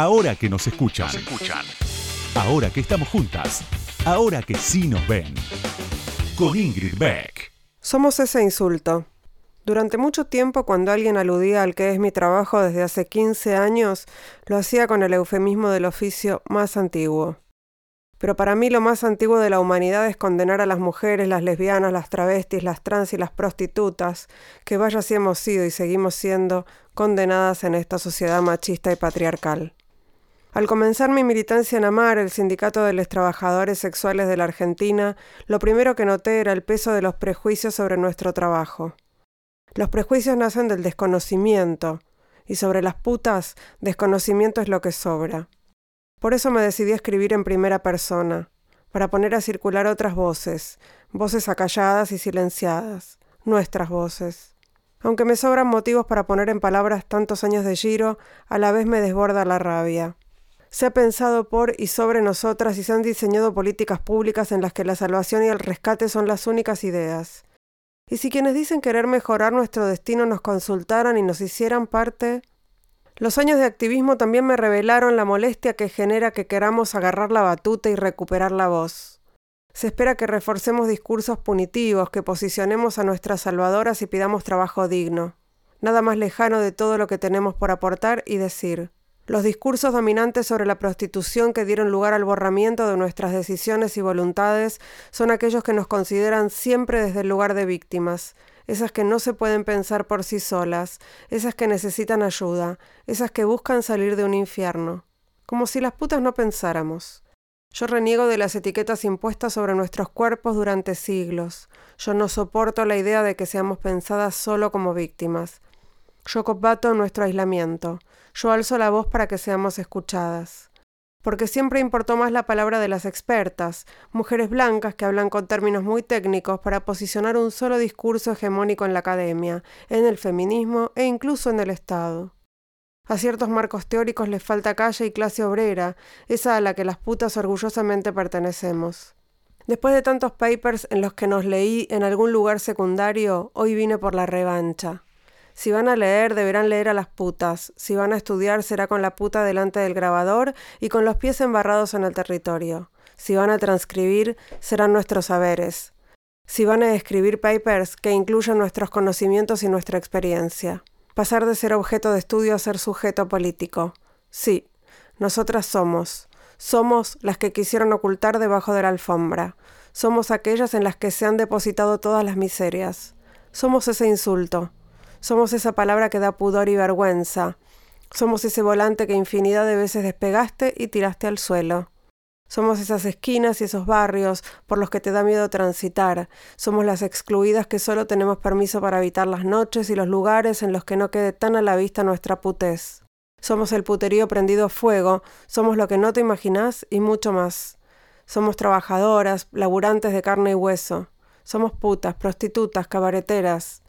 Ahora que nos escuchan. escuchan. Ahora que estamos juntas. Ahora que sí nos ven. Con Ingrid Beck. Somos ese insulto. Durante mucho tiempo, cuando alguien aludía al que es mi trabajo desde hace 15 años, lo hacía con el eufemismo del oficio más antiguo. Pero para mí lo más antiguo de la humanidad es condenar a las mujeres, las lesbianas, las travestis, las trans y las prostitutas, que vaya si hemos sido y seguimos siendo condenadas en esta sociedad machista y patriarcal. Al comenzar mi militancia en AMAR, el Sindicato de los Trabajadores Sexuales de la Argentina, lo primero que noté era el peso de los prejuicios sobre nuestro trabajo. Los prejuicios nacen del desconocimiento, y sobre las putas, desconocimiento es lo que sobra. Por eso me decidí a escribir en primera persona, para poner a circular otras voces, voces acalladas y silenciadas, nuestras voces. Aunque me sobran motivos para poner en palabras tantos años de giro, a la vez me desborda la rabia. Se ha pensado por y sobre nosotras y se han diseñado políticas públicas en las que la salvación y el rescate son las únicas ideas. Y si quienes dicen querer mejorar nuestro destino nos consultaran y nos hicieran parte, los años de activismo también me revelaron la molestia que genera que queramos agarrar la batuta y recuperar la voz. Se espera que reforcemos discursos punitivos, que posicionemos a nuestras salvadoras y pidamos trabajo digno. Nada más lejano de todo lo que tenemos por aportar y decir. Los discursos dominantes sobre la prostitución que dieron lugar al borramiento de nuestras decisiones y voluntades son aquellos que nos consideran siempre desde el lugar de víctimas, esas que no se pueden pensar por sí solas, esas que necesitan ayuda, esas que buscan salir de un infierno. Como si las putas no pensáramos. Yo reniego de las etiquetas impuestas sobre nuestros cuerpos durante siglos. Yo no soporto la idea de que seamos pensadas solo como víctimas. Yo combato nuestro aislamiento. Yo alzo la voz para que seamos escuchadas porque siempre importó más la palabra de las expertas, mujeres blancas que hablan con términos muy técnicos para posicionar un solo discurso hegemónico en la academia, en el feminismo e incluso en el Estado. A ciertos marcos teóricos les falta calle y clase obrera, esa a la que las putas orgullosamente pertenecemos. Después de tantos papers en los que nos leí en algún lugar secundario, hoy vine por la revancha. Si van a leer, deberán leer a las putas. Si van a estudiar, será con la puta delante del grabador y con los pies embarrados en el territorio. Si van a transcribir, serán nuestros saberes. Si van a escribir papers, que incluyan nuestros conocimientos y nuestra experiencia. Pasar de ser objeto de estudio a ser sujeto político. Sí, nosotras somos. Somos las que quisieron ocultar debajo de la alfombra. Somos aquellas en las que se han depositado todas las miserias. Somos ese insulto, somos esa palabra que da pudor y vergüenza. Somos ese volante que infinidad de veces despegaste y tiraste al suelo. Somos esas esquinas y esos barrios por los que te da miedo transitar. Somos las excluidas que solo tenemos permiso para habitar las noches y los lugares en los que no quede tan a la vista nuestra putez. Somos el puterío prendido fuego, somos lo que no te imaginás y mucho más. Somos trabajadoras, laburantes de carne y hueso. Somos putas, prostitutas, cabareteras.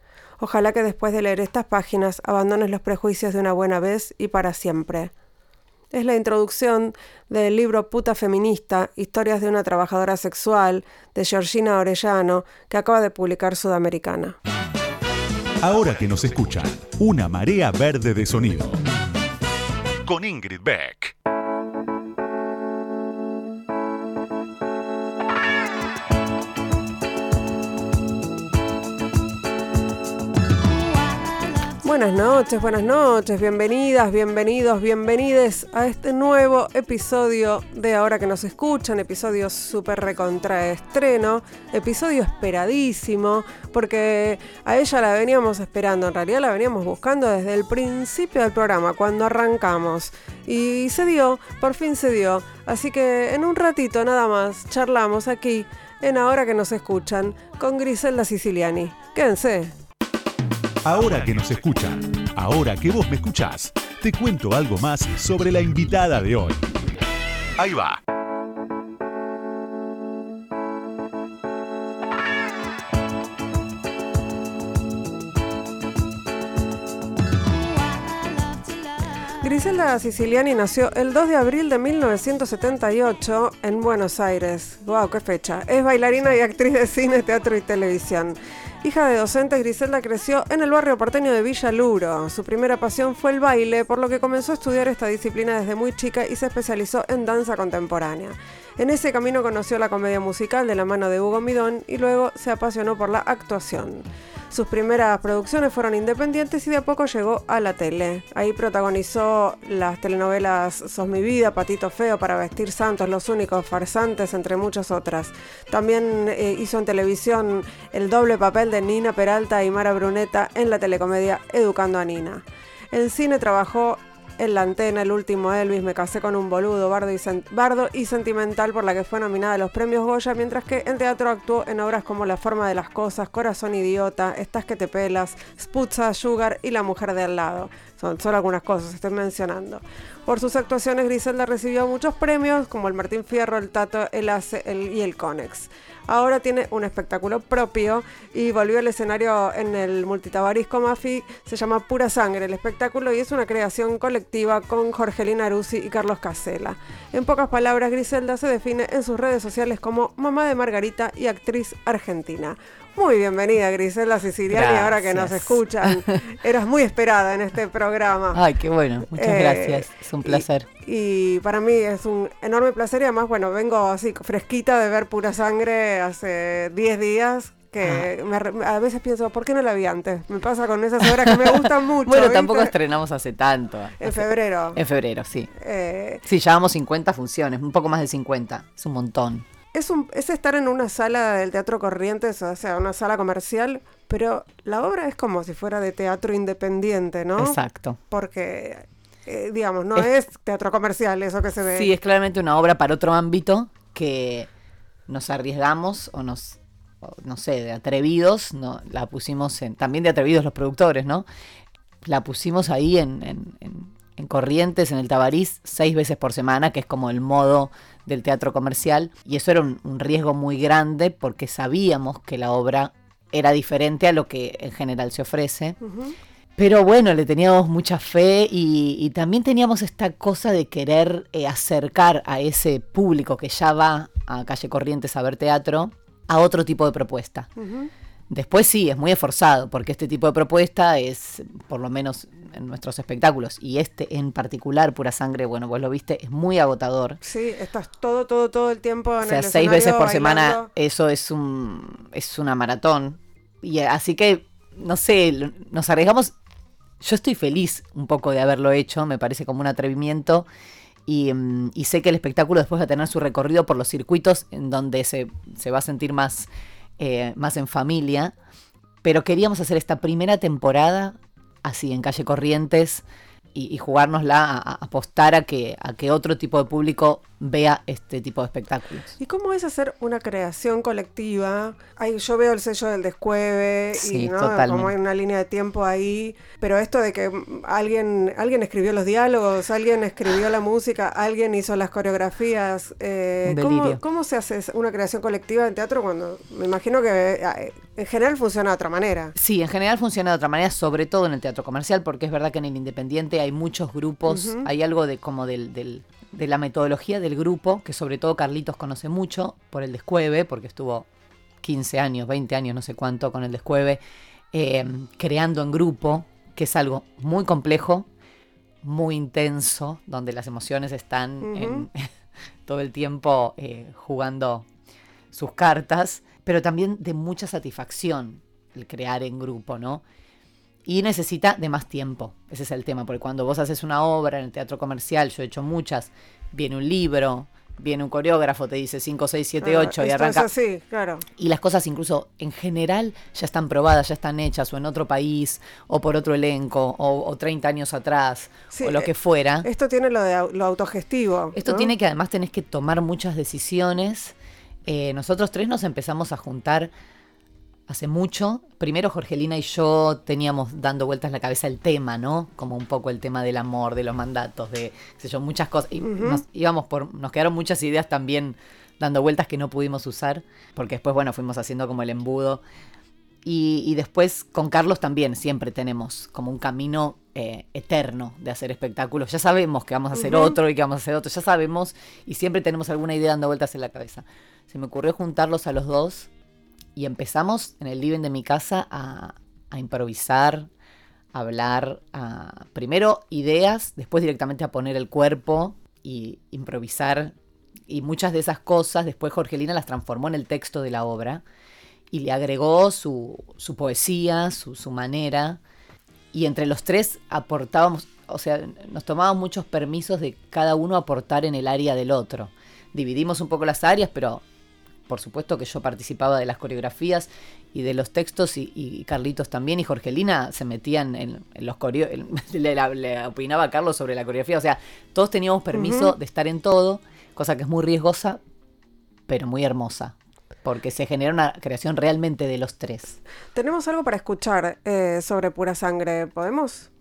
Ojalá que después de leer estas páginas abandones los prejuicios de una buena vez y para siempre. Es la introducción del libro Puta Feminista, Historias de una trabajadora sexual, de Georgina Orellano, que acaba de publicar Sudamericana. Ahora que nos escuchan, una marea verde de sonido. Con Ingrid Beck. Buenas noches, buenas noches, bienvenidas, bienvenidos, bienvenides a este nuevo episodio de Ahora que nos escuchan, episodio súper recontraestreno, episodio esperadísimo, porque a ella la veníamos esperando, en realidad la veníamos buscando desde el principio del programa, cuando arrancamos, y se dio, por fin se dio, así que en un ratito nada más charlamos aquí en Ahora que nos escuchan con Griselda Siciliani. Quédense. Ahora que nos escuchan, ahora que vos me escuchás, te cuento algo más sobre la invitada de hoy. Ahí va. Griselda Siciliani nació el 2 de abril de 1978 en Buenos Aires. ¡Wow, qué fecha! Es bailarina y actriz de cine, teatro y televisión. Hija de docentes, Griselda creció en el barrio porteño de Villa Luro. Su primera pasión fue el baile, por lo que comenzó a estudiar esta disciplina desde muy chica y se especializó en danza contemporánea. En ese camino conoció la comedia musical de la mano de Hugo Midón y luego se apasionó por la actuación. Sus primeras producciones fueron independientes y de a poco llegó a la tele. Ahí protagonizó las telenovelas Sos mi vida, Patito Feo, Para vestir santos, Los únicos farsantes, entre muchas otras. También eh, hizo en televisión el doble papel de Nina Peralta y Mara Bruneta en la telecomedia Educando a Nina. En cine trabajó en la antena, el último Elvis, me casé con un boludo, bardo y, sentimental por la que fue nominada a los premios Goya, mientras que en teatro actuó en obras como La forma de las cosas, Corazón idiota, Estás que te pelas, Sputza, Sugar y La mujer de al lado. Son solo algunas cosas, estoy mencionando. Por sus actuaciones, Griselda recibió muchos premios, como el Martín Fierro, el Tato, el ACE y el Conex. Ahora tiene un espectáculo propio y volvió al escenario en el Multitabarisco Mafi. Se llama Pura Sangre el espectáculo y es una creación colectiva con Jorgelina Aruzzi y Carlos Casella. En pocas palabras, Griselda se define en sus redes sociales como mamá de Margarita y actriz argentina. Muy bienvenida, Griselda Siciliani, ahora que nos escuchan. Eras muy esperada en este programa. Ay, qué bueno, muchas eh, gracias, es un placer. Y, para mí es un enorme placer y además, bueno, vengo así fresquita de ver pura sangre hace 10 días que ah. a veces pienso, ¿por qué no la vi antes? Me pasa con esas obras que me gustan mucho. bueno, tampoco estrenamos hace tanto. En febrero. En febrero, sí. Eh, sí, llevamos 50 funciones, un poco más de 50, es un montón es, un, es estar en una sala del Teatro Corrientes, o sea, una sala comercial, pero la obra es como si fuera de teatro independiente, ¿no? Exacto. Porque, eh, digamos, no es, teatro comercial eso que se ve. Sí, es claramente una obra para otro ámbito que nos arriesgamos o nos, no sé, de atrevidos, no, la pusimos en, también de atrevidos los productores, ¿no? La pusimos ahí en, en, en, en Corrientes, en el Tabarís, seis veces por semana, que es como el modo del teatro comercial y eso era un, riesgo muy grande porque sabíamos que la obra era diferente a lo que en general se ofrece. Pero bueno, le teníamos mucha fe y, también teníamos esta cosa de querer eh, acercar a ese público que ya va a Calle Corrientes a ver teatro a otro tipo de propuesta. Después sí, es muy esforzado, porque este tipo de propuesta es, por lo menos en nuestros espectáculos, y este en particular, Pura Sangre, bueno, vos lo viste, es muy agotador. Sí, estás todo, todo, todo el tiempo en O sea, seis veces por semana, eso es un es una maratón. Y así que, no sé, nos arriesgamos. Yo estoy feliz un poco de haberlo hecho, me parece como un atrevimiento. Y, mm, y sé que el espectáculo después va a tener su recorrido por los circuitos en donde se, se va a sentir más eh, más en familia, pero queríamos hacer esta primera temporada así en calle Corrientes y, y jugárnosla a, apostar a que, a que otro tipo de público vea este tipo de espectáculos. ¿Y cómo es hacer una creación colectiva? Ahí yo veo el sello del descueve y ¿no? como hay una línea de tiempo ahí, pero esto de que alguien, alguien escribió los diálogos, alguien escribió la música, alguien hizo las coreografías. Eh, ¿cómo, ¿cómo, se hace una creación colectiva en teatro cuando me imagino que eh, en general funciona de otra manera? Sí, en general funciona de otra manera, sobre todo en el teatro comercial, porque es verdad que en el independiente hay muchos grupos, hay algo de como del, del de la metodología del grupo, que sobre todo Carlitos conoce mucho por el descueve, porque estuvo 15 años, 20 años, no sé cuánto con el descueve, eh, creando en grupo, que es algo muy complejo, muy intenso, donde las emociones están todo el tiempo eh, jugando sus cartas, pero también de mucha satisfacción el crear en grupo, ¿no? y necesita de más tiempo. Ese es el tema, porque cuando vos haces una obra en el teatro comercial, yo he hecho muchas, viene un libro, viene un coreógrafo, te dice 5, 6, 7, 8 y arranca. Es así, claro. Y las cosas incluso en general ya están probadas, ya están hechas, o en otro país, o por otro elenco, o, 30 años atrás, o lo que fuera. Esto tiene lo de lo autogestivo. Esto tiene que además tenés que tomar muchas decisiones. Eh, nosotros tres nos empezamos a juntar hace mucho. Primero Jorgelina y yo teníamos dando vueltas en la cabeza el tema, ¿no? Como un poco el tema del amor, de los mandatos, de sé yo, muchas cosas. Y nos íbamos por, nos quedaron muchas ideas también dando vueltas que no pudimos usar, porque después, bueno, fuimos haciendo como el embudo. Y, después con Carlos también siempre tenemos como un camino eh, eterno de hacer espectáculos. Ya sabemos que vamos a hacer otro y que vamos a hacer otro, ya sabemos y siempre tenemos alguna idea dando vueltas en la cabeza. Se me ocurrió juntarlos a los dos y empezamos en el living de mi casa a, improvisar, a hablar, a primero ideas, después directamente a poner el cuerpo y improvisar. Y muchas de esas cosas después Jorgelina las transformó en el texto de la obra y le agregó su, su poesía, su, su, manera. Y entre los tres aportábamos, o sea, nos tomábamos muchos permisos de cada uno aportar en el área del otro. Dividimos un poco las áreas, pero por supuesto que yo participaba de las coreografías y de los textos y, Carlitos también y Jorgelina se metían en, los coreo le, opinaba a Carlos sobre la coreografía, o sea, todos teníamos permiso de estar en todo, cosa que es muy riesgosa, pero muy hermosa porque se genera una creación realmente de los tres. Tenemos algo para escuchar eh, sobre pura sangre, ¿podemos?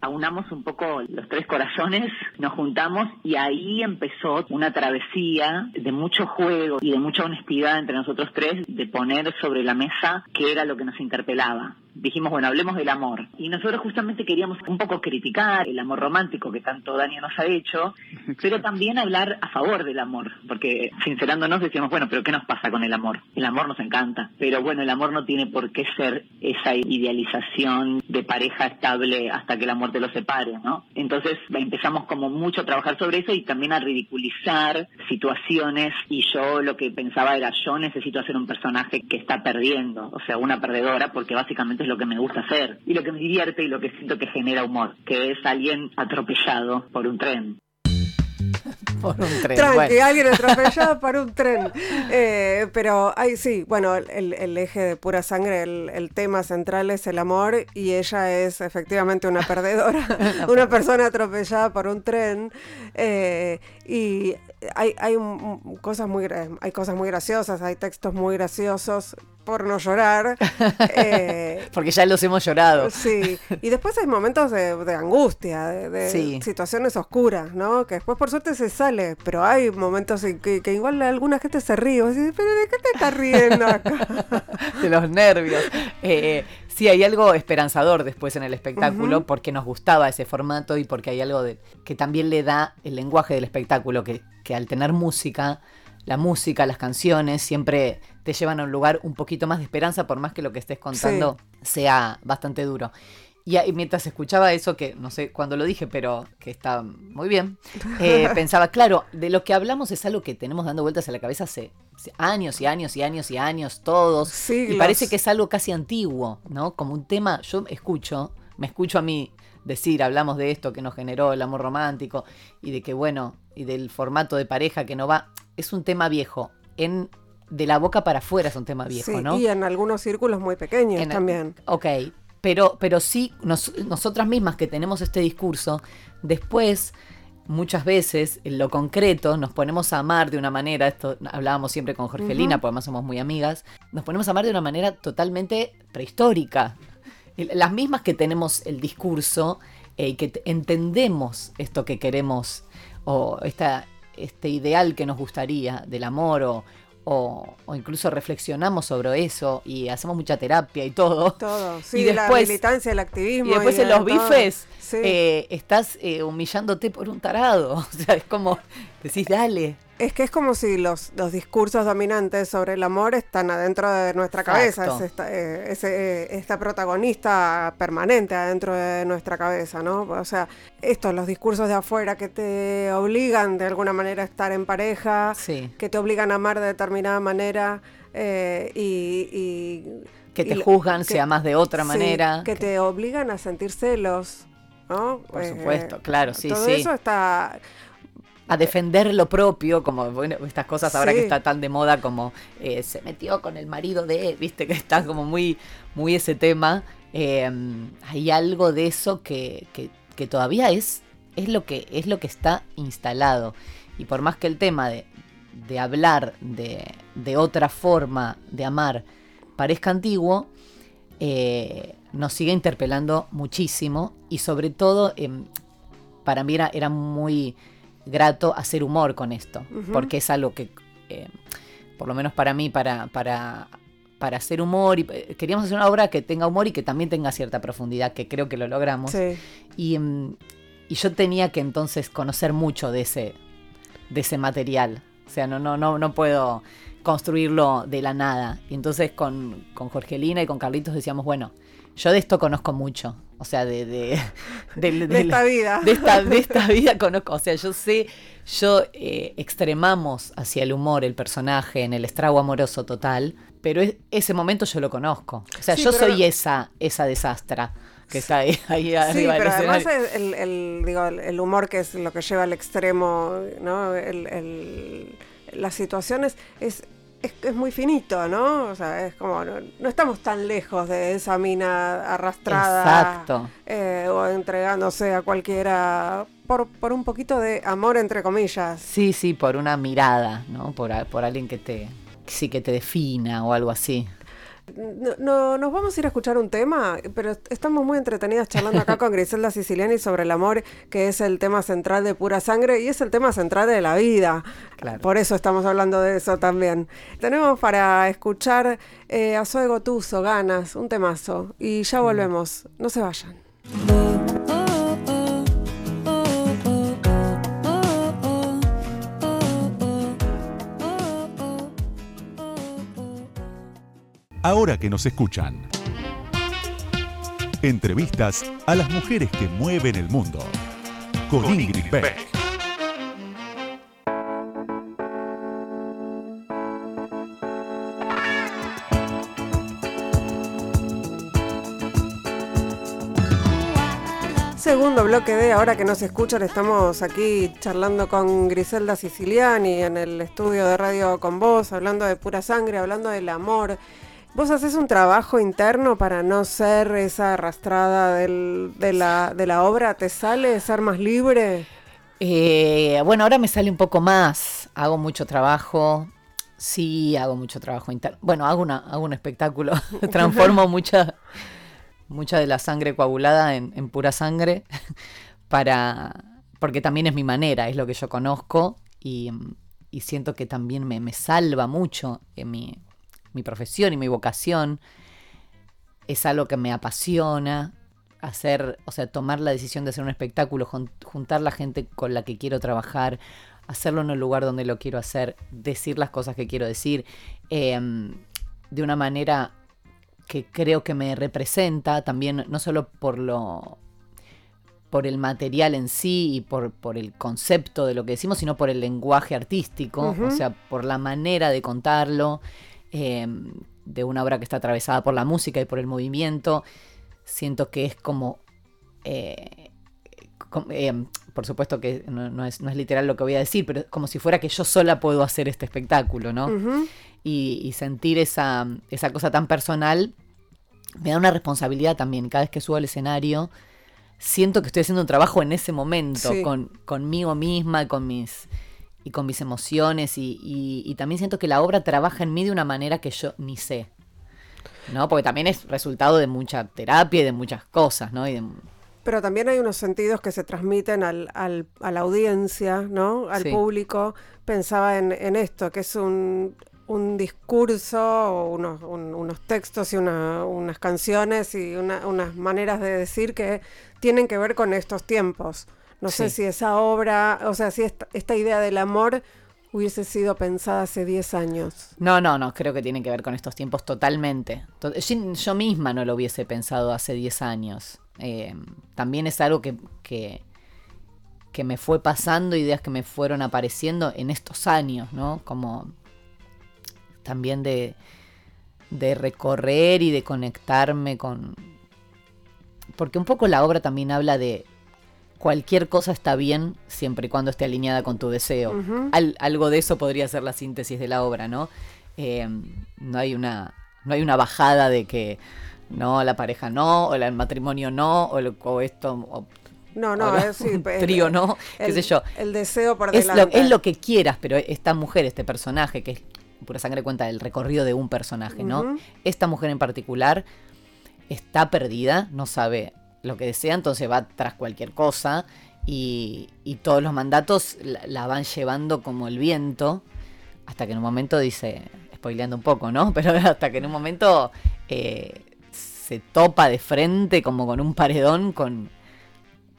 Aunamos un poco los tres corazones, nos juntamos y ahí empezó una travesía de mucho juego y de mucha honestidad entre nosotros tres de poner sobre la mesa qué era lo que nos interpelaba dijimos, bueno, hablemos del amor. Y nosotros justamente queríamos un poco criticar el amor romántico que tanto daño nos ha hecho, pero también hablar a favor del amor, porque sincerándonos decíamos, bueno, pero ¿qué nos pasa con el amor? El amor nos encanta, pero bueno, el amor no tiene por qué ser esa idealización de pareja estable hasta que la muerte lo separe, ¿no? Entonces empezamos como mucho a trabajar sobre eso y también a ridiculizar situaciones y yo lo que pensaba era, yo necesito hacer un personaje que está perdiendo, o sea, una perdedora, porque básicamente lo que me gusta hacer y lo que me divierte y lo que siento que genera humor, que es alguien atropellado por un tren. por un tren. Tranqui, alguien atropellado por un tren. Eh, pero ay, sí, bueno, el, eje de pura sangre, el, tema central es el amor y ella es efectivamente una perdedora, una persona atropellada por un tren. Eh, y hay, hay, cosas muy, hay cosas muy graciosas, hay textos muy graciosos por no llorar. Eh, Porque ya los hemos llorado. Sí, y después hay momentos de, angustia, de, situaciones oscuras, ¿no? Que después por suerte se sale, pero hay momentos en que, igual alguna gente se ríe, pero ¿de qué te estás riendo acá? de los nervios. Eh, sí, hay algo esperanzador después en el espectáculo, porque nos gustaba ese formato y porque hay algo de, que también le da el lenguaje del espectáculo, que, que al tener música la música, las canciones, siempre te llevan a un lugar un poquito más de esperanza, por más que lo que estés contando sea bastante duro. Y, mientras escuchaba eso, que no sé cuándo lo dije, pero que está muy bien, eh, pensaba, claro, de lo que hablamos es algo que tenemos dando vueltas a la cabeza hace, años y años y años y años, todos. Y parece que es algo casi antiguo, ¿no? Como un tema, yo escucho, me escucho a mí decir, hablamos de esto que nos generó el amor romántico y de que, bueno, y del formato de pareja que no va es un tema viejo. En de la boca para afuera es un tema viejo, ¿no? Y en algunos círculos muy pequeños también. Ok, pero, pero sí, nosotras mismas que tenemos este discurso, después, muchas veces, en lo concreto, nos ponemos a amar de una manera, esto hablábamos siempre con Jorgelina, porque además somos muy amigas, nos ponemos a amar de una manera totalmente prehistórica. Las mismas que tenemos el discurso y eh, que entendemos esto que queremos o esta este ideal que nos gustaría del amor o, o, incluso reflexionamos sobre eso y hacemos mucha terapia y todo. Todo, sí, y después, la militancia, el activismo. Y después en los bifes eh, estás eh, humillándote por un tarado. O sea, es como, decís, dale, es que es como si los, los discursos dominantes sobre el amor están adentro de nuestra cabeza, es, esta, eh, eh, esta, protagonista permanente adentro de nuestra cabeza, ¿no? O sea, estos, los discursos de afuera que te obligan de alguna manera a estar en pareja, que te obligan a amar de determinada manera eh, y, Que te juzgan si amas de otra manera. Que, te obligan a sentir celos, ¿no? Por supuesto, claro, sí, todo sí. eso está a defender lo propio, como bueno, estas cosas ahora que está tan de moda como eh, se metió con el marido de, viste, que está como muy, muy ese tema. Em, hay algo de eso que, que, todavía es, es, lo que, es lo que está instalado. Y por más que el tema de, de hablar de, de, otra forma de amar parezca antiguo, eh, nos sigue interpelando muchísimo y sobre todo em, para mí era, era muy grato hacer humor con esto, porque es algo que, eh, por lo menos para mí, para, para, para hacer humor. Y, eh, queríamos hacer una obra que tenga humor y que también tenga cierta profundidad, que creo que lo logramos. Sí. Y, mm, y yo tenía que entonces conocer mucho de ese, de ese material. O sea, no, no, no, no puedo construirlo de la nada. Y entonces con, con Jorgelina y con Carlitos decíamos, bueno, yo de esto conozco mucho. O sea, de, de, de- De esta vida. De esta, de esta vida conozco. O sea, yo sé, yo eh, extremamos hacia el humor el personaje en el estrago amoroso total, pero es- ese momento yo lo conozco. O sea, Sí, yo soy esa, esa desastra que está ahí, ahí Sí, arriba del pero además el, el- digo, el- el humor que es lo que lleva al extremo, ¿no? El- las situaciones es, es, es muy finito, ¿no? O sea, es como, no, no estamos tan lejos de esa mina arrastrada. Exacto. eh, o entregándose a cualquiera por, por un poquito de amor, entre comillas. Sí, sí, por una mirada, ¿no? Por, por alguien que te, sí, que te defina o algo así. No, no- nos vamos a ir a escuchar un tema, pero est- estamos muy entretenidas charlando acá con Griselda Siciliani sobre el amor, que es el tema central de Pura Sangre y es el tema central de la vida. Claro. Por eso estamos hablando de eso también. Tenemos para escuchar eh, a Zoe Gotuso, Ganas, un temazo. Y ya volvemos. No se vayan. Ahora que nos escuchan. Entrevistas a las mujeres que mueven el mundo. Con, Ingrid Beck. Segundo bloque de Ahora que nos escuchan, estamos aquí charlando con Griselda Siciliani en el estudio de radio con vos, hablando de pura sangre, hablando del amor. ¿Vos haces un trabajo interno para no ser esa arrastrada del- de, la, de la obra? ¿Te sale ser más libre? Eh, bueno, ahora me sale un poco más. Hago mucho trabajo. Sí, hago mucho trabajo interno. Bueno, hago, una, hago un espectáculo. Transformo mucha, mucha de la sangre coagulada en, en pura sangre. para Porque también es mi manera, es lo que yo conozco. Y, y siento que también me, me salva mucho en mi, mi profesión y mi vocación. Es algo que me apasiona hacer, o sea, tomar la decisión de hacer un espectáculo, jun- juntar la gente con la que quiero trabajar, hacerlo en el lugar donde lo quiero hacer, decir las cosas que quiero decir, em, de una manera que creo que me representa también, no solo por lo por el material en sí y por, por el concepto de lo que decimos, sino por el lenguaje artístico, o sea, por la manera de contarlo, em, de una obra que está atravesada por la música y por el movimiento. Siento que es como... eh, eh, por supuesto que no, no es, no es literal lo que voy a decir, pero como si fuera que yo sola puedo hacer este espectáculo, ¿no? Y, y sentir esa, esa cosa tan personal me da una responsabilidad también. Cada vez que subo al escenario, siento que estoy haciendo un trabajo en ese momento, Sí. con, conmigo misma, con mis, y con mis emociones, y, y- y también siento que la obra trabaja en mí de una manera que yo ni sé. ¿No? Porque también es resultado de mucha terapia y de muchas cosas, ¿no? Y de- Pero también hay unos sentidos que se transmiten al, al- a la audiencia, ¿no? Al Sí. público. Pensaba en, en esto, que es un, un discurso, unos, un- unos textos y una- unas canciones y una- unas maneras de decir que tienen que ver con estos tiempos. No sé si esa obra, o sea, si esta, esta idea del amor hubiese sido pensada hace 10 años. No, no, no, creo que tiene que ver con estos tiempos totalmente. To- Yo, yo misma no lo hubiese pensado hace 10 años. Eh, también es algo que, que, que me fue pasando, ideas que me fueron apareciendo en estos años, ¿no? Como también de, de recorrer y de conectarme con... Porque un poco la obra también habla de cualquier cosa está bien siempre y cuando esté alineada con tu deseo. Al- algo de eso podría ser la síntesis de la obra, ¿no? Eh, no hay una no hay una bajada de que no la pareja no o el matrimonio no o, esto o- No, no, es sí, trío no qué el- sé yo. El deseo por es lo, es lo que quieras pero esta mujer este personaje que es pura sangre cuenta el recorrido de un personaje no esta mujer en particular está perdida no sabe lo que desea entonces va tras cualquier cosa y, y todos los mandatos la, van llevando como el viento hasta que en un momento dice spoileando un poco, ¿no? Pero hasta que en un momento eh, se topa de frente como con un paredón, con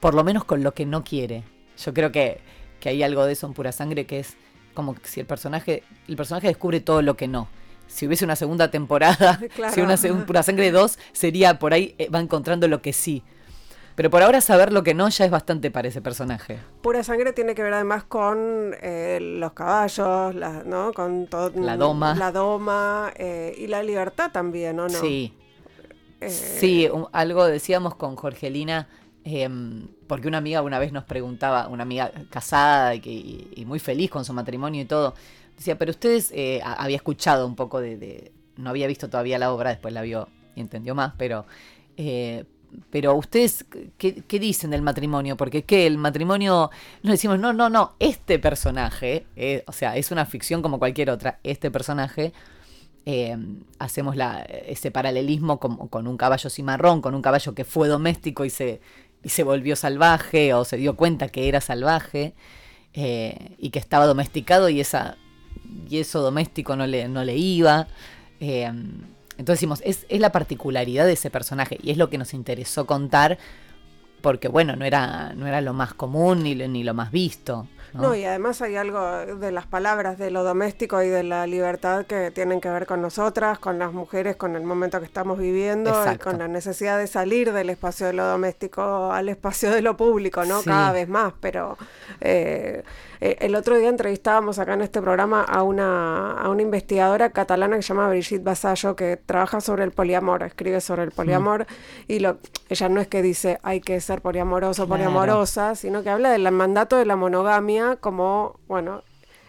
por lo menos con lo que no quiere. Yo creo que, que hay algo de eso en pura sangre que es como si el personaje, el personaje descubre todo lo que no. Si hubiese una segunda temporada, si una segunda pura sangre 2, sería por ahí eh, va encontrando lo que sí. Pero por ahora saber lo que no ya es bastante para ese personaje. Pura sangre tiene que ver además con eh, los caballos, la, ¿no? Con todo, la doma. La doma eh, y la libertad también, ¿no? Sí. sí, algo decíamos con Jorgelina, em, porque una amiga una vez nos preguntaba, una amiga casada y, muy feliz con su matrimonio y todo, decía, pero ustedes, había escuchado un poco de, no había visto todavía la obra, después la vio y entendió más, pero pero ustedes, ¿qué, dicen del matrimonio? Porque que el matrimonio, nos decimos, no, no, no, este personaje, eh, o sea, es una ficción como cualquier otra, este personaje, eh, hacemos la, ese paralelismo con, con, un caballo cimarrón, con un caballo que fue doméstico y se, y se volvió salvaje o se dio cuenta que era salvaje eh, y que estaba domesticado y, esa, y eso doméstico no le, no le iba. Entonces decimos, es, es la particularidad de ese personaje y es lo que nos interesó contar porque bueno, no era, no era lo más común ni, ni lo más visto. ¿no? y además hay algo de las palabras de lo doméstico y de la libertad que tienen que ver con nosotras, con las mujeres, con el momento que estamos viviendo y con la necesidad de salir del espacio de lo doméstico al espacio de lo público, ¿no? Cada vez más, pero eh, eh, el otro día entrevistábamos acá en este programa a una, a una investigadora catalana que se llama Brigitte Basallo, que trabaja sobre el poliamor, escribe sobre el poliamor, y lo, ella no es que dice hay que ser poliamoroso, poliamorosa, sino que habla del mandato de la monogamia como, bueno,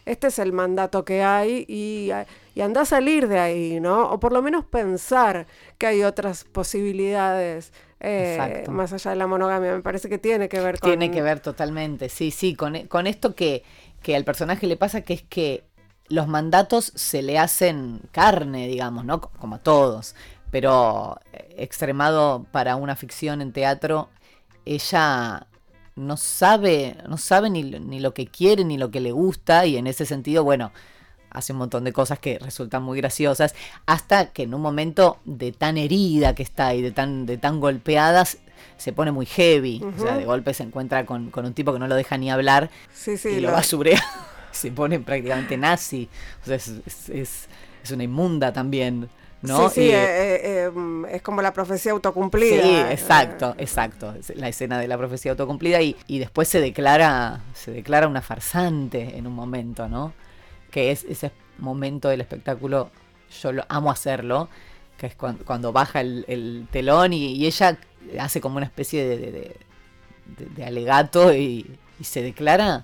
este es el mandato que hay y, y anda a salir de ahí, ¿no? O por lo menos pensar que hay otras posibilidades eh, más allá de la monogamia. Me parece que tiene que ver con... Tiene que ver totalmente, sí, sí, con, con esto que, que al personaje le pasa, que es que los mandatos se le hacen carne, digamos, ¿no? Como a todos. Pero eh, extremado para una ficción en teatro, ella no sabe, no sabe ni, ni, lo que quiere ni lo que le gusta y en ese sentido, bueno, hace un montón de cosas que resultan muy graciosas, hasta que en un momento de tan herida que está y de tan, de tan golpeadas, se pone muy heavy. O sea, de golpe se encuentra con, un tipo que no lo deja ni hablar y lo, basurea. se pone prácticamente nazi. O sea, es, es, es una inmunda también. ¿No? Sí, sí, eh, eh, em, es como la profecía autocumplida. Sí, exacto, exacto. La escena de la profecía autocumplida y, y después se declara, se declara una farsante en un momento, ¿no? que es ese momento del espectáculo, yo lo amo hacerlo, que es cuando, baja el, telón y, ella hace como una especie de, alegato y, se declara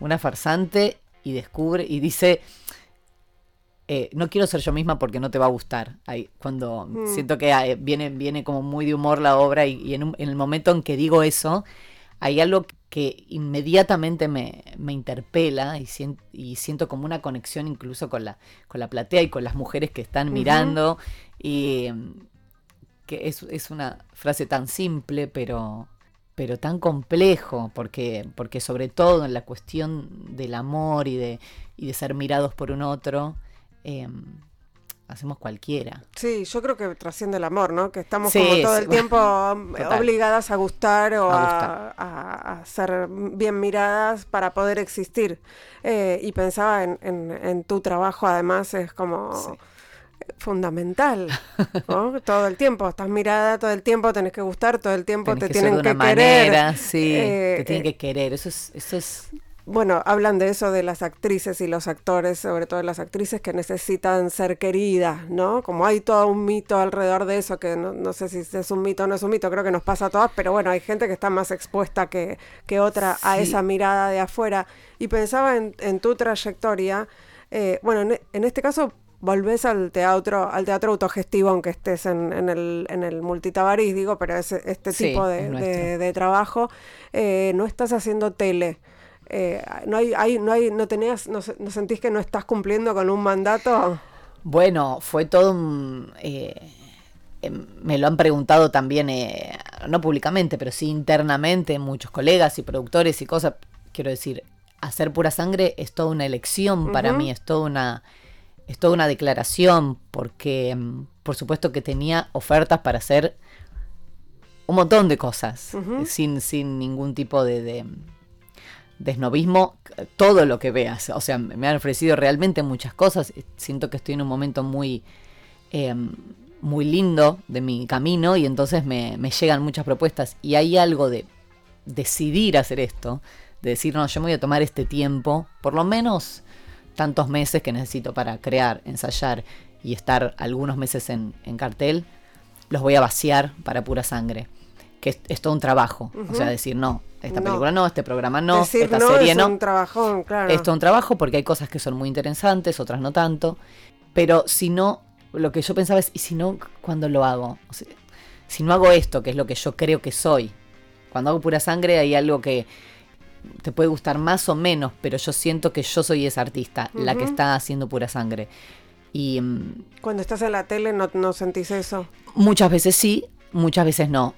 una farsante y descubre y dice, eh, no quiero ser yo misma porque no te va a gustar. Ahí, cuando mm. siento que ah, viene, viene como muy de humor la obra y, en, en, el momento en que digo eso, hay algo que inmediatamente me, interpela y, y, siento como una conexión incluso con la, con la platea y con las mujeres que están mirando. Y que es, es, una frase tan simple, pero, pero tan complejo, porque, porque sobre todo en la cuestión del amor y de, y de ser mirados por un otro, em, hacemos cualquiera. Sí, yo creo que trasciende el amor, ¿no? Que estamos como todo el tiempo obligadas a gustar o a, ser bien miradas para poder existir. Eh, y pensaba en, en, tu trabajo, además, es como... fundamental, ¿no? todo el tiempo, estás mirada todo el tiempo, tenés que gustar todo el tiempo, te tienen que querer. Sí, te tienen eh, que querer, eso es, eso es bueno, hablan de eso de las actrices y los actores, sobre todo las actrices que necesitan ser queridas, ¿no? Como hay todo un mito alrededor de eso, que no, sé si es un mito o no es un mito, creo que nos pasa a todas, pero bueno, hay gente que está más expuesta que, que otra a esa mirada de afuera. Y pensaba en, tu trayectoria, eh, bueno, en, este caso volvés al teatro, al teatro autogestivo, aunque estés en, en el, en el multitabarís, digo, pero es este tipo de, trabajo, eh, no estás haciendo tele. Eh, no hay, hay, no hay, no tenías, no, sentís que no estás cumpliendo con un mandato. Bueno, fue todo un eh, em, me lo han preguntado también, eh, no públicamente, pero sí internamente, muchos colegas y productores y cosas. Quiero decir, hacer pura sangre es toda una elección para mí, es toda una, es toda una declaración porque mm, por supuesto que tenía ofertas para hacer un montón de cosas sin, sin ningún tipo de, de, de snobismo, todo lo que veas. O sea, me han ofrecido realmente muchas cosas. Siento que estoy en un momento muy, eh, muy lindo de mi camino y entonces me, me llegan muchas propuestas. Y hay algo de decidir hacer esto, de decir, no, yo me voy a tomar este tiempo, por lo menos tantos meses que necesito para crear, ensayar y estar algunos meses en, en cartel, los voy a vaciar para pura sangre. Que es, es todo un trabajo. O sea, decir, no, esta No. película no, este programa no, Decir esta no serie es no. un trabajón, claro. Es un trabajo porque hay cosas que son muy interesantes, otras no tanto. Pero si no, lo que yo pensaba es, ¿y si no, cuando lo hago? O sea, si no hago esto, que es lo que yo creo que soy, cuando hago pura sangre hay algo que te puede gustar más o menos, pero yo siento que yo soy esa artista, la que está haciendo pura sangre. Y mm, Cuando estás en la tele no, no sentís eso. muchas veces sí, muchas veces no.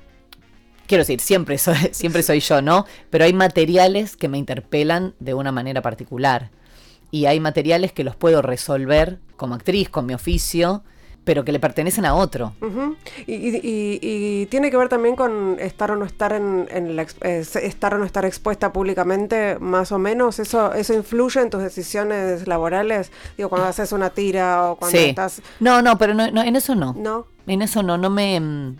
Quiero decir, siempre soy, siempre soy yo, ¿no? Pero hay materiales que me interpelan de una manera particular. Y hay materiales que los puedo resolver como actriz, con mi oficio, pero que le pertenecen a otro. Ujú. y, y- y- y tiene que ver también con estar o no estar en, en la eh, estar o no estar expuesta públicamente, más o menos. Eso, eso influye en tus decisiones laborales. Digo, cuando haces una tira o cuando sí. estás. No, no, pero no, no, en eso no. No. En eso no, no me...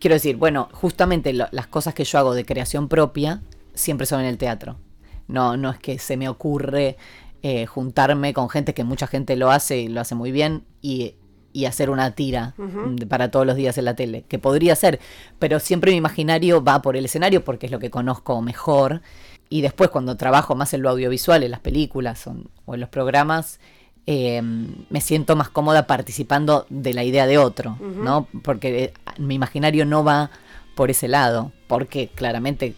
Quiero decir, bueno, justamente lo- las cosas que yo hago de creación propia siempre son en el teatro. No, no es que se me ocurre eh, juntarme con gente que mucha gente lo hace y lo hace muy bien y, y hacer una tira para todos los días en la tele, que podría ser, pero siempre mi imaginario va por el escenario porque es lo que conozco mejor. Y después cuando trabajo más en lo audiovisual, en las películas o en los programas, eh, me siento más cómoda participando de la idea de otro, ¿no? Porque eh, mi imaginario no va por ese lado, porque claramente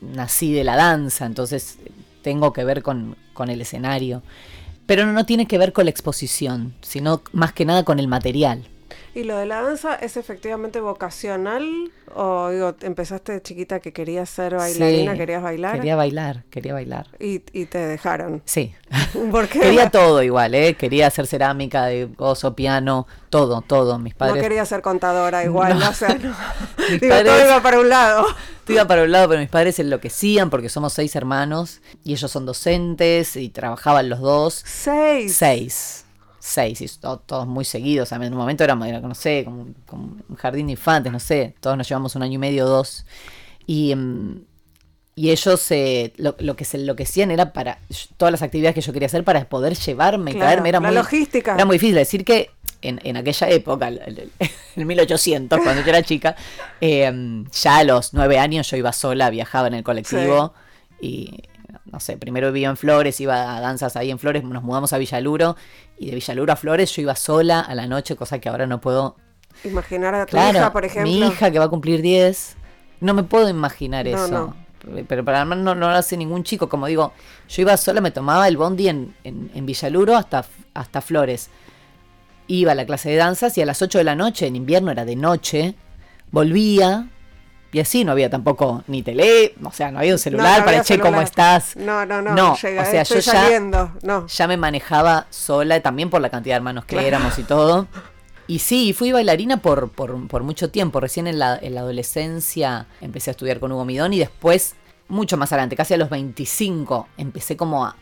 nací de la danza, entonces tengo que ver con, con el escenario. Pero no, no tiene que ver con la exposición, sino más que nada con el material. ¿Y lo de la danza es efectivamente vocacional? ¿O digo, empezaste de chiquita que querías ser bailarina, Sí, querías bailar? Quería bailar, quería bailar. Y, y te dejaron. Sí. Porque Quería todo igual, ¿eh? Quería hacer cerámica, de gozo, piano, todo, todo. Mis no padres... quería ser contadora igual, No. o sea, no. Mis Digo, todo iba para un lado. Iba para un lado, pero mis padres enloquecían porque somos seis hermanos y ellos son docentes y trabajaban los dos. Seis. Seis. Seis, y to- todos muy seguidos. A mí en un momento éramos, era, no sé, como, como un jardín de infantes, no sé. Todos nos llevamos un año y medio, dos. Y, mm, y ellos eh, lo, lo que se enloquecían era para todas las actividades que yo quería hacer para poder llevarme y Claro, traerme. Era la muy, logística. Era muy difícil decir que en, en aquella época, en 1800, cuando yo era chica, eh, ya a los nueve años yo iba sola, viajaba en el colectivo y no sé, primero vivía en Flores, iba a danzas ahí en Flores, nos mudamos a Villaluro y de Villaluro a Flores yo iba sola a la noche, cosa que ahora no puedo. Imaginar a tu Claro, hija, por ejemplo. mi hija que va a cumplir 10, no me puedo imaginar No, eso. no. Pero para además no, no lo hace ningún chico, como digo, yo iba sola, me tomaba el bondi en, en, en Villaluro hasta, hasta Flores. Iba a la clase de danzas y a las 8 de la noche, en invierno era de noche, volvía y así no había tampoco ni tele, o sea, no había un No, celular no para había che, ¿cómo celular. estás? No, no, no. No, llega, o sea, estoy yo ya- saliendo. No. ya me manejaba sola, también por la cantidad de hermanos que Claro. éramos y todo. Y sí, fui bailarina por, por, por mucho tiempo. Recién en la, en la adolescencia empecé a estudiar con Hugo Midón y después, mucho más adelante, casi a los 25, empecé como a,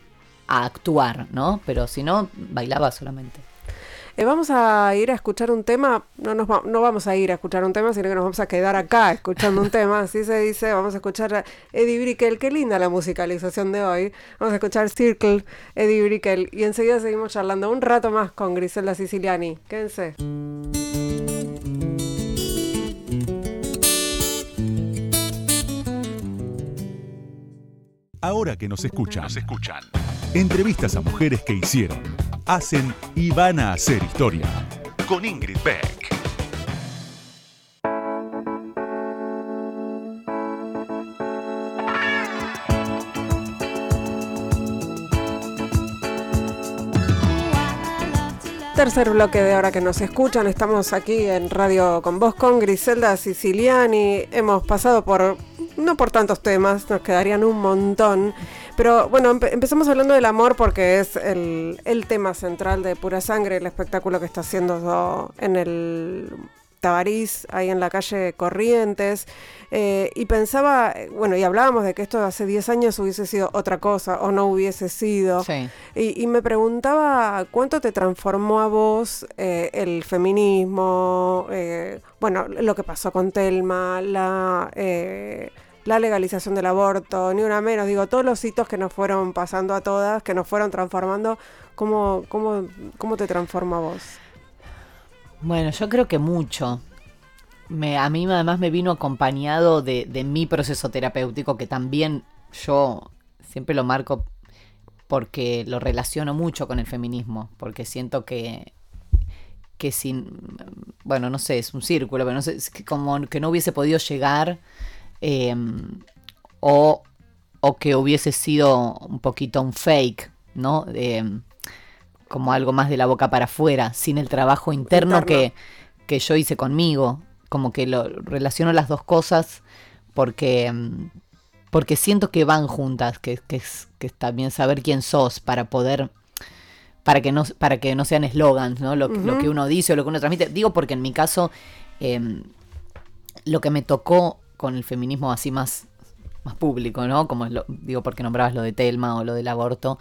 a actuar, ¿no? Pero si no, bailaba solamente. Eh, vamos a ir a escuchar un tema, no, nos no vamos a ir a escuchar un tema, sino que nos vamos a quedar acá escuchando un tema, así se dice, vamos a escuchar a Eddie Brickell, qué linda la musicalización de hoy, vamos a escuchar Circle, Eddie Brickell, y enseguida seguimos charlando un rato más con Griselda Siciliani, quédense. Ahora que nos escuchan, nos escuchan. Entrevistas a mujeres que hicieron, hacen y van a hacer historia. Con Ingrid Beck. Tercer bloque de ahora que nos escuchan, estamos aquí en Radio con Vos con Griselda Siciliani, hemos pasado por, no por tantos temas, nos quedarían un montón, Pero bueno, empe- empezamos hablando del amor porque es el, el tema central de Pura Sangre, el espectáculo que está haciendo en el Tabarís, ahí en la calle Corrientes. Eh, y pensaba, bueno, y hablábamos de que esto hace 10 años hubiese sido otra cosa o no hubiese sido. Sí. Y, y me preguntaba cuánto te transformó a vos eh, el feminismo, eh, bueno, lo que pasó con Telma, la, la legalización del aborto, ni una menos, digo, todos los hitos que nos fueron pasando a todas, que nos fueron transformando, ¿cómo, cómo, cómo te transforma vos? Bueno, yo creo que mucho. Me, a mí además me vino acompañado de, de mi proceso terapéutico, que también yo siempre lo marco porque lo relaciono mucho con el feminismo, porque siento que, que sin, bueno, no sé, es un círculo, pero no sé, como que no hubiese podido llegar eh, o, o que hubiese sido un poquito un fake, ¿no? Eh, como algo más de la boca para afuera, sin el trabajo interno, Interno. Que, que yo hice conmigo. Como que lo relaciono las dos cosas porque, mm, porque siento que van juntas, que, que es, que es también saber quién sos para poder para que no, para que no sean eslogans, ¿no? Lo, que- lo Ujú. que uno dice o lo que uno transmite. Digo porque en mi caso, em, lo que me tocó con el feminismo así más, más público, ¿no? Como lo- digo porque nombrabas lo de Telma o lo del aborto,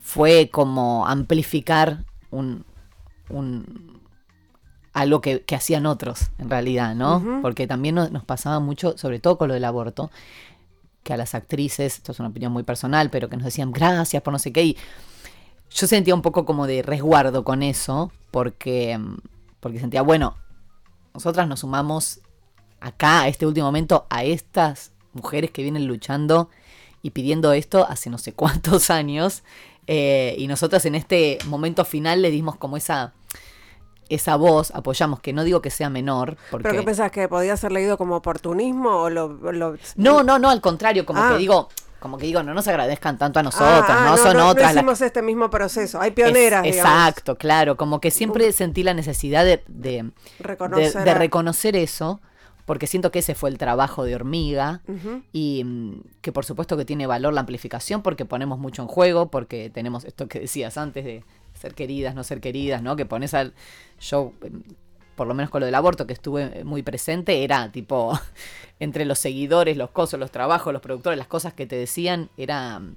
fue como amplificar un, un algo que, que hacían otros, en realidad, ¿no? Porque también nos, nos pasaba mucho, sobre todo con lo del aborto, que a las actrices, esto es una opinión muy personal, pero que nos decían gracias por no sé qué, y yo sentía un poco como de resguardo con eso, porque, porque sentía, bueno, nosotras nos sumamos acá, a este último momento, a estas mujeres que vienen luchando y pidiendo esto hace no sé cuántos años, eh, y nosotras en este momento final le dimos como esa, esa voz, apoyamos, que no digo que sea menor, porque... ¿Pero qué pensás, que podía ser leído como oportunismo o lo...? lo- No, no, no, al contrario, como Ah. que digo, como que digo, no nos agradezcan tanto a nosotras, Ah, ah, no, son otras. hicimos este mismo proceso, hay pioneras, Es- digamos. Exacto, claro, como que siempre sentí la necesidad de, de- reconocer eso, porque siento que ese fue el trabajo de hormiga y mm, que por supuesto que tiene valor la amplificación porque ponemos mucho en juego, porque tenemos esto que decías antes de ser queridas, no ser queridas, ¿no? Que pones al... Yo, em, por lo menos con lo del aborto que estuve eh, muy presente, era tipo, entre los seguidores, los cosos, los trabajos, los productores, las cosas que te decían, era... mm,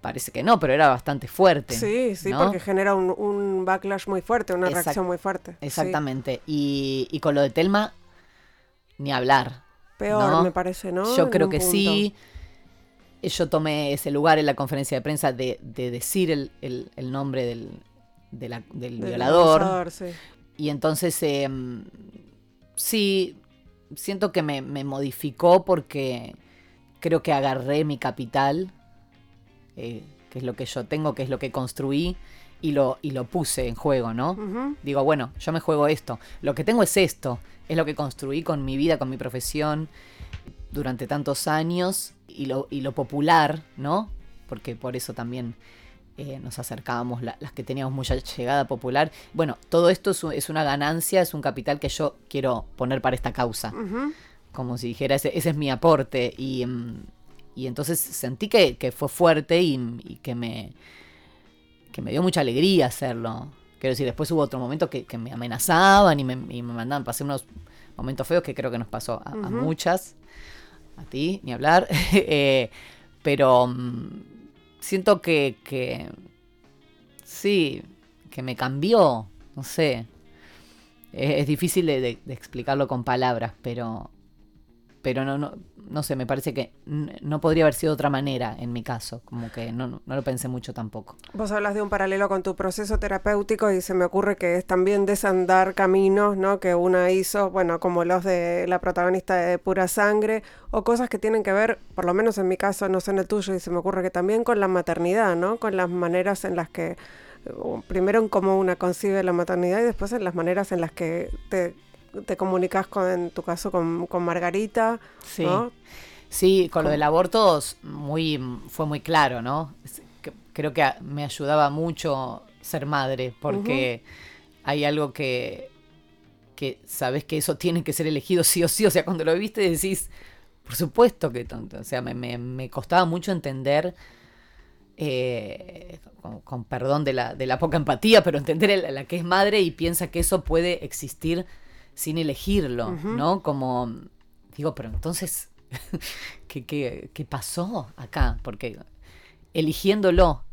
Parece que no, pero era bastante fuerte. Sí, sí, ¿no? porque genera un, un backlash muy fuerte, una Exact- reacción muy fuerte. sí. Exactamente. Y, y con lo de Telma, ni hablar. Peor, ¿no? me parece, ¿no? Yo En creo que punto. sí. Yo tomé ese lugar en la conferencia de prensa de, de decir el, el- el nombre del, de la- del Del violador. sí. Y entonces, eh, sí, siento que me, me modificó porque creo que agarré mi capital, eh, que es lo que yo tengo, que es lo que construí, y lo, y lo puse en juego, ¿no? Digo, bueno, yo me juego esto. Lo que tengo es esto. Es lo que construí con mi vida, con mi profesión durante tantos años y lo, y lo popular, ¿no? Porque por eso también eh, nos acercábamos la- las que teníamos mucha llegada popular. Bueno, todo esto es, un- es una ganancia, es un capital que yo quiero poner para esta causa. Como si dijera, ese, ese es mi aporte. Y, mm, y entonces sentí que, que fue fuerte y, y que me que me dio mucha alegría hacerlo. Quiero decir, después hubo otro momento que, que me amenazaban y me, y me mandaban, pasé unos momentos feos que creo que nos pasó a, muchas, a ti, ni hablar, Eh, pero mm, siento que, que sí, que me cambió, no sé, es, es difícil de, de- de explicarlo con palabras, pero, pero no, no, no sé, me parece que no podría haber sido de otra manera en mi caso, como que no, no, no lo pensé mucho tampoco. Vos hablas de un paralelo con tu proceso terapéutico y se me ocurre que es también desandar caminos, ¿no? Que una hizo, bueno, como los de la protagonista de Pura Sangre, o cosas que tienen que ver, por lo menos en mi caso, no sé en el tuyo, y se me ocurre que también con la maternidad, ¿no? Con las maneras en las que, primero en cómo una concibe la maternidad y después en las maneras en las que te, te comunicas con, en tu caso, con, con Margarita, Sí. ¿no? Sí, con lo del aborto muy, fue muy claro, ¿no? Creo que me ayudaba mucho ser madre, porque hay algo que, que sabes que eso tiene que ser elegido sí o sí. O sea, cuando lo viste decís, Por supuesto que tonto. O sea, me, me, me costaba mucho entender, eh, con, con perdón de la, de la poca empatía, pero entender la que es madre y piensa que eso puede existir sin elegirlo, ¿no? Como, digo, pero entonces, ¿qué, qué, qué pasó acá? Porque eligiéndolo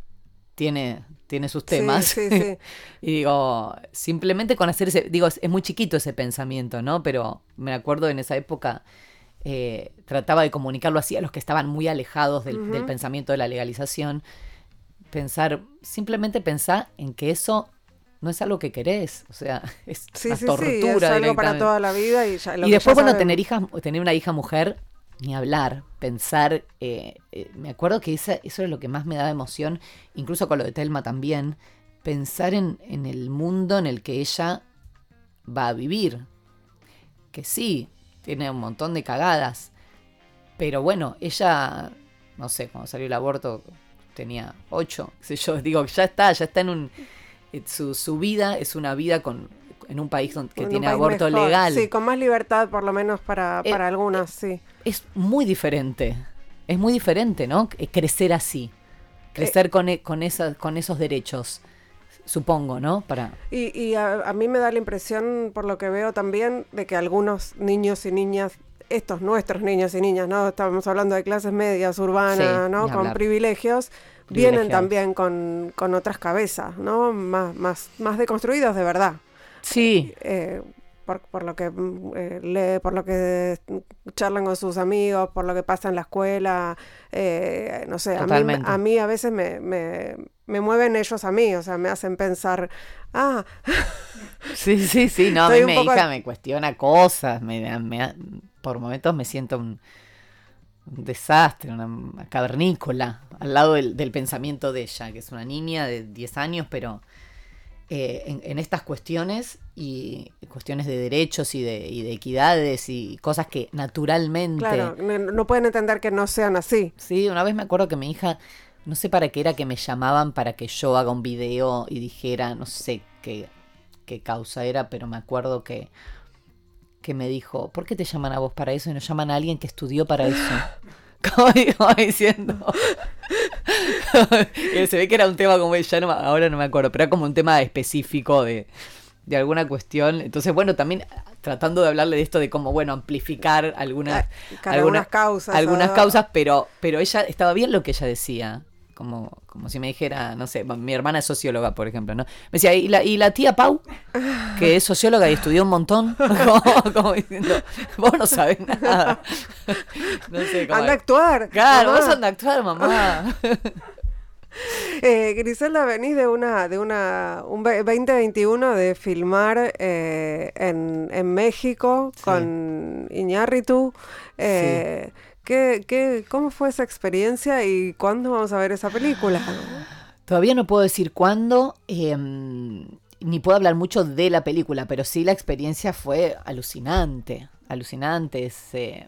tiene, tiene sus temas. sí, sí. y digo, simplemente con hacer ese, digo, es, es muy chiquito ese pensamiento, ¿no? Pero me acuerdo en esa época eh, trataba de comunicarlo así a los que estaban muy alejados del, del pensamiento de la legalización. Pensar, simplemente pensar en que eso no es algo que querés, o sea, es Sí, una sí, tortura. es algo para toda la vida y ya lo Y que después, ya bueno, tener hijas, tener una hija mujer, ni hablar, pensar, eh, eh, me acuerdo que esa- eso es lo que más me daba emoción, incluso con lo de Telma también, pensar en, en el mundo en el que ella va a vivir. Que sí, tiene un montón de cagadas, pero bueno, ella, no sé, cuando salió el aborto tenía ocho, qué sé yo, digo, ya está, ya está en un... eh, Su, su vida es una vida con, en un país donde, que un tiene aborto mejor. legal Sí, con más libertad por lo menos para, Eh, para algunas, sí. es muy diferente. Es muy diferente, ¿no? C- Crecer así. Crecer con, e- con, esas, con esos derechos, supongo, ¿no? Para... Y, y a, a mí me da la impresión, por lo que veo también, de que algunos niños y niñas, estos nuestros niños y niñas, ¿no? Estamos hablando de clases medias, urbanas, Sí, ¿no? Con privilegios, vienen también con, con otras cabezas, ¿no? Más, más, más deconstruidas de verdad. Sí, eh, por, por lo que mm, eh, lee, por lo que charlan con sus amigos, por lo que pasa en la escuela, eh, no sé, a mí, a mí a veces me, me, me mueven ellos a mí, o sea, me hacen pensar, ah, sí, sí, sí. No, a mí poco- hija me cuestiona cosas. Me, me por momentos me siento un, un desastre, una, cavernícola, al lado del, del pensamiento de ella, que es una niña de 10 años, pero eh, en, en estas cuestiones y cuestiones de derechos y de, y de equidades y cosas que naturalmente... claro, no, no pueden entender que no sean así. Sí, una vez me acuerdo que mi hija, no sé para qué era que me llamaban para que yo haga un video y dijera, no sé qué, qué causa era, pero me acuerdo que, que me dijo, ¿por qué te llaman a vos para eso y no llaman a alguien que estudió para eso? Como, como diciendo. Se ve que era un tema como ya no, ahora no me acuerdo, pero era como un tema específico de, de alguna cuestión. Entonces, bueno, también tratando de hablarle de esto de cómo, bueno, amplificar algunas, claro, algunas causas, algunas causas, pero, pero ella estaba bien lo que ella decía. Como, como si me dijera, no sé, mi hermana es socióloga, por ejemplo, ¿no? Me decía, ¿y la, y la tía Pau, que es socióloga y estudió un montón? como, como diciendo, vos no sabés nada. no sé, como- Anda a actuar. Claro, mamá. vos anda a actuar, mamá. Eh, Griselda, venís de una, de una, un ve- 2021 de filmar eh, en, en México Sí. con Iñárritu. Eh, ¿qué, qué, ¿Cómo fue esa experiencia y cuándo vamos a ver esa película? Todavía no puedo decir cuándo, eh, ni puedo hablar mucho de la película, pero sí la experiencia fue alucinante, alucinante. eh,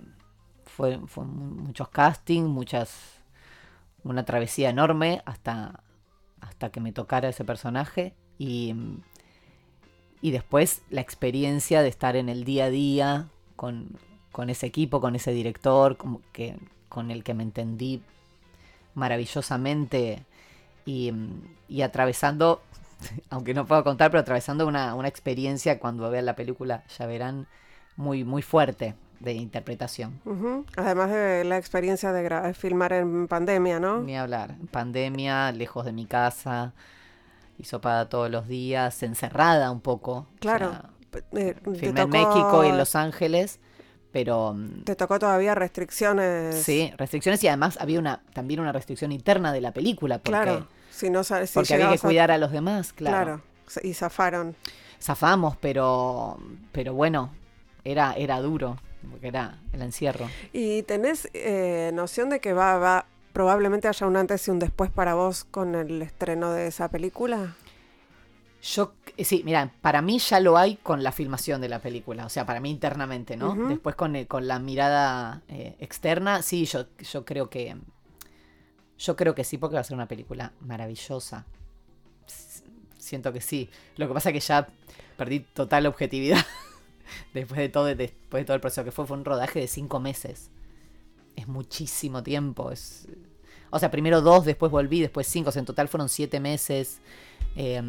fue, fue mu- muchos castings, muchas, una travesía enorme hasta, hasta que me tocara ese personaje y, y después la experiencia de estar en el día a día con, con ese equipo, con ese director, como que, con el que me entendí maravillosamente y, y atravesando, aunque no puedo contar, pero atravesando una, una experiencia cuando vean la película, ya verán, muy, muy fuerte de interpretación. Además de la experiencia de filmar en pandemia, ¿no? Ni hablar. Pandemia, lejos de mi casa, hisopada todos los días, encerrada un poco. o Claro. sea, P- eh, te filmé en México y en Los Ángeles, pero Te tocó todavía restricciones. sí, restricciones y además había una también una restricción interna de la película, porque, Claro. Si no sabes si porque había que a- cuidar a los demás, claro. Claro. Y zafaron. Zafamos, pero, pero bueno, era, era duro, porque era el encierro. ¿Y tenés eh, noción de que va, va, probablemente haya un antes y un después para vos con el estreno de esa película? Yo, eh, sí, mira, para mí ya lo hay con la filmación de la película, o sea, para mí internamente, ¿no? Después con, el- con la mirada eh, externa, sí, yo, yo creo que, yo creo que sí, porque va a ser una película maravillosa. Siento que sí. Lo que pasa es que ya perdí total objetividad después de todo, después de todo el proceso que fue, fue un rodaje de cinco meses. es muchísimo tiempo. Es, o sea, primero dos, después volví, después cinco. O sea, en total fueron siete meses. Eh,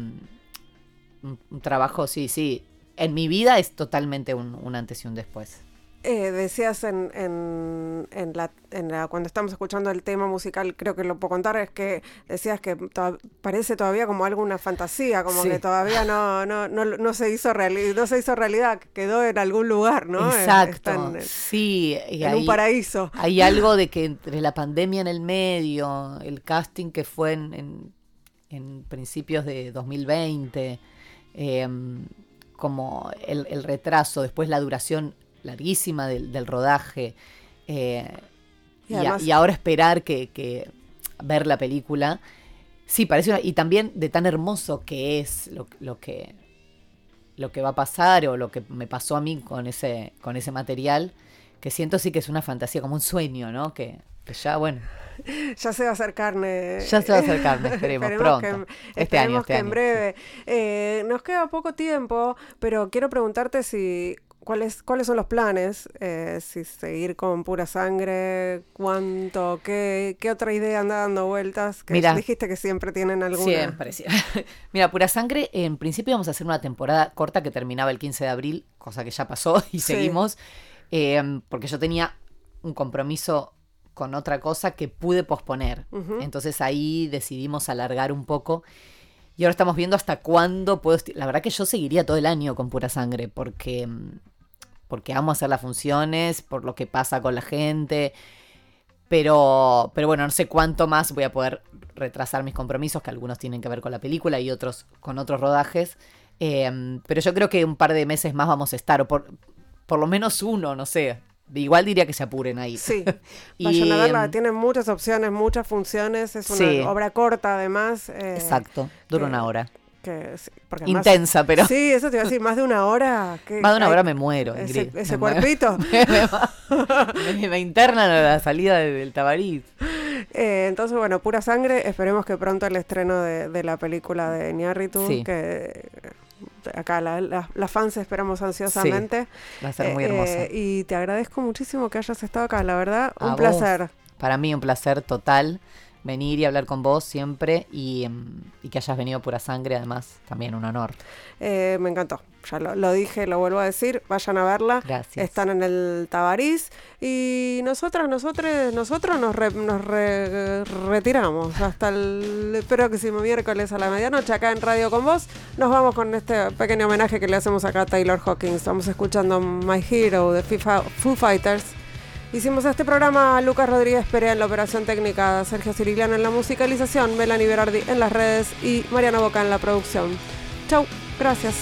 un, un trabajo, sí, sí. En mi vida es totalmente un, un antes y un después. Eh, decías en, en, en, la, en la, cuando estamos escuchando el tema musical, creo que lo puedo contar, es que decías que to- parece todavía como algo una fantasía, como Sí. que todavía no, no, no, no se hizo no se hizo realidad, quedó en algún lugar, ¿no? Exacto. en, sí, y en un paraíso. Hay algo de que entre la pandemia en el medio, el casting que fue en, en- en principios de 2020, eh, como el, el retraso, después la duración larguísima del, del rodaje, eh, Y y, a- además- y ahora esperar que, que ver la película. Sí, parece una- y también de tan hermoso que es lo, lo que lo que va a pasar o lo que me pasó a mí con ese con ese material que siento sí que es una fantasía como un sueño no que, que ya bueno Ya se va a hacer carne. Ya se va a hacer carne, esperemos, pronto. que en- Este año, esperemos este que en año, breve. Eh, nos queda poco tiempo, pero quiero preguntarte si cuáles cuáles son los planes, eh, si seguir con pura sangre, cuánto, qué, qué otra idea anda dando vueltas. Que Mira. dijiste que siempre tienen alguna. siempre sí. mira pura sangre en principio íbamos a hacer una temporada corta que terminaba el 15 de abril cosa que ya pasó y Sí. seguimos eh, porque yo tenía un compromiso con otra cosa que pude posponer entonces ahí decidimos alargar un poco y ahora estamos viendo hasta cuándo puedo la verdad que yo seguiría todo el año con pura sangre porque mm, porque amo hacer las funciones por lo que pasa con la gente pero, pero bueno, no sé cuánto más voy a poder retrasar mis compromisos, que algunos tienen que ver con la película y otros con otros rodajes. Eh, pero yo creo que un par de meses más vamos a estar, o por, por lo menos uno, no sé. Igual diría que se apuren ahí. Sí, Y, vayan a verla, em, tienen muchas opciones, muchas funciones, es una Sí. obra corta además. eh, Exacto, dura una hora. que sí, porque además- Intensa, pero Sí, eso te iba a decir, más de una hora. que más de una hay- hora me muero. Ese, Ingrid. ese Me cuerpito. me, me- me internan a la salida de- del Tabarís. Eh, entonces, bueno, pura sangre. Esperemos que pronto el estreno de, de la película de Ñarritu, Sí. que acá la- la- las fans esperamos ansiosamente. Va a ser muy Eh, hermosa. eh, y te agradezco muchísimo que hayas estado acá, la verdad, A un vos. placer. Para mí un placer total venir y hablar con vos siempre y, em, y que hayas venido pura sangre, además, también un honor. Eh, me encantó. Ya lo, lo dije, lo vuelvo a decir. Vayan a verla. Gracias. Están en el Tabarís. Y nosotras, nosotros, nosotros nos, re- nos re- retiramos hasta el próximo miércoles a la medianoche acá en Radio con Vos. Nos vamos con este pequeño homenaje que le hacemos acá a Taylor Hawkins. Estamos escuchando My Hero de FIFA, Foo Fighters. Hicimos este programa Lucas Rodríguez Perea en la operación técnica, Sergio Cirigliano en la musicalización, Melanie Berardi en las redes y Mariana Boca en la producción. Chau, gracias.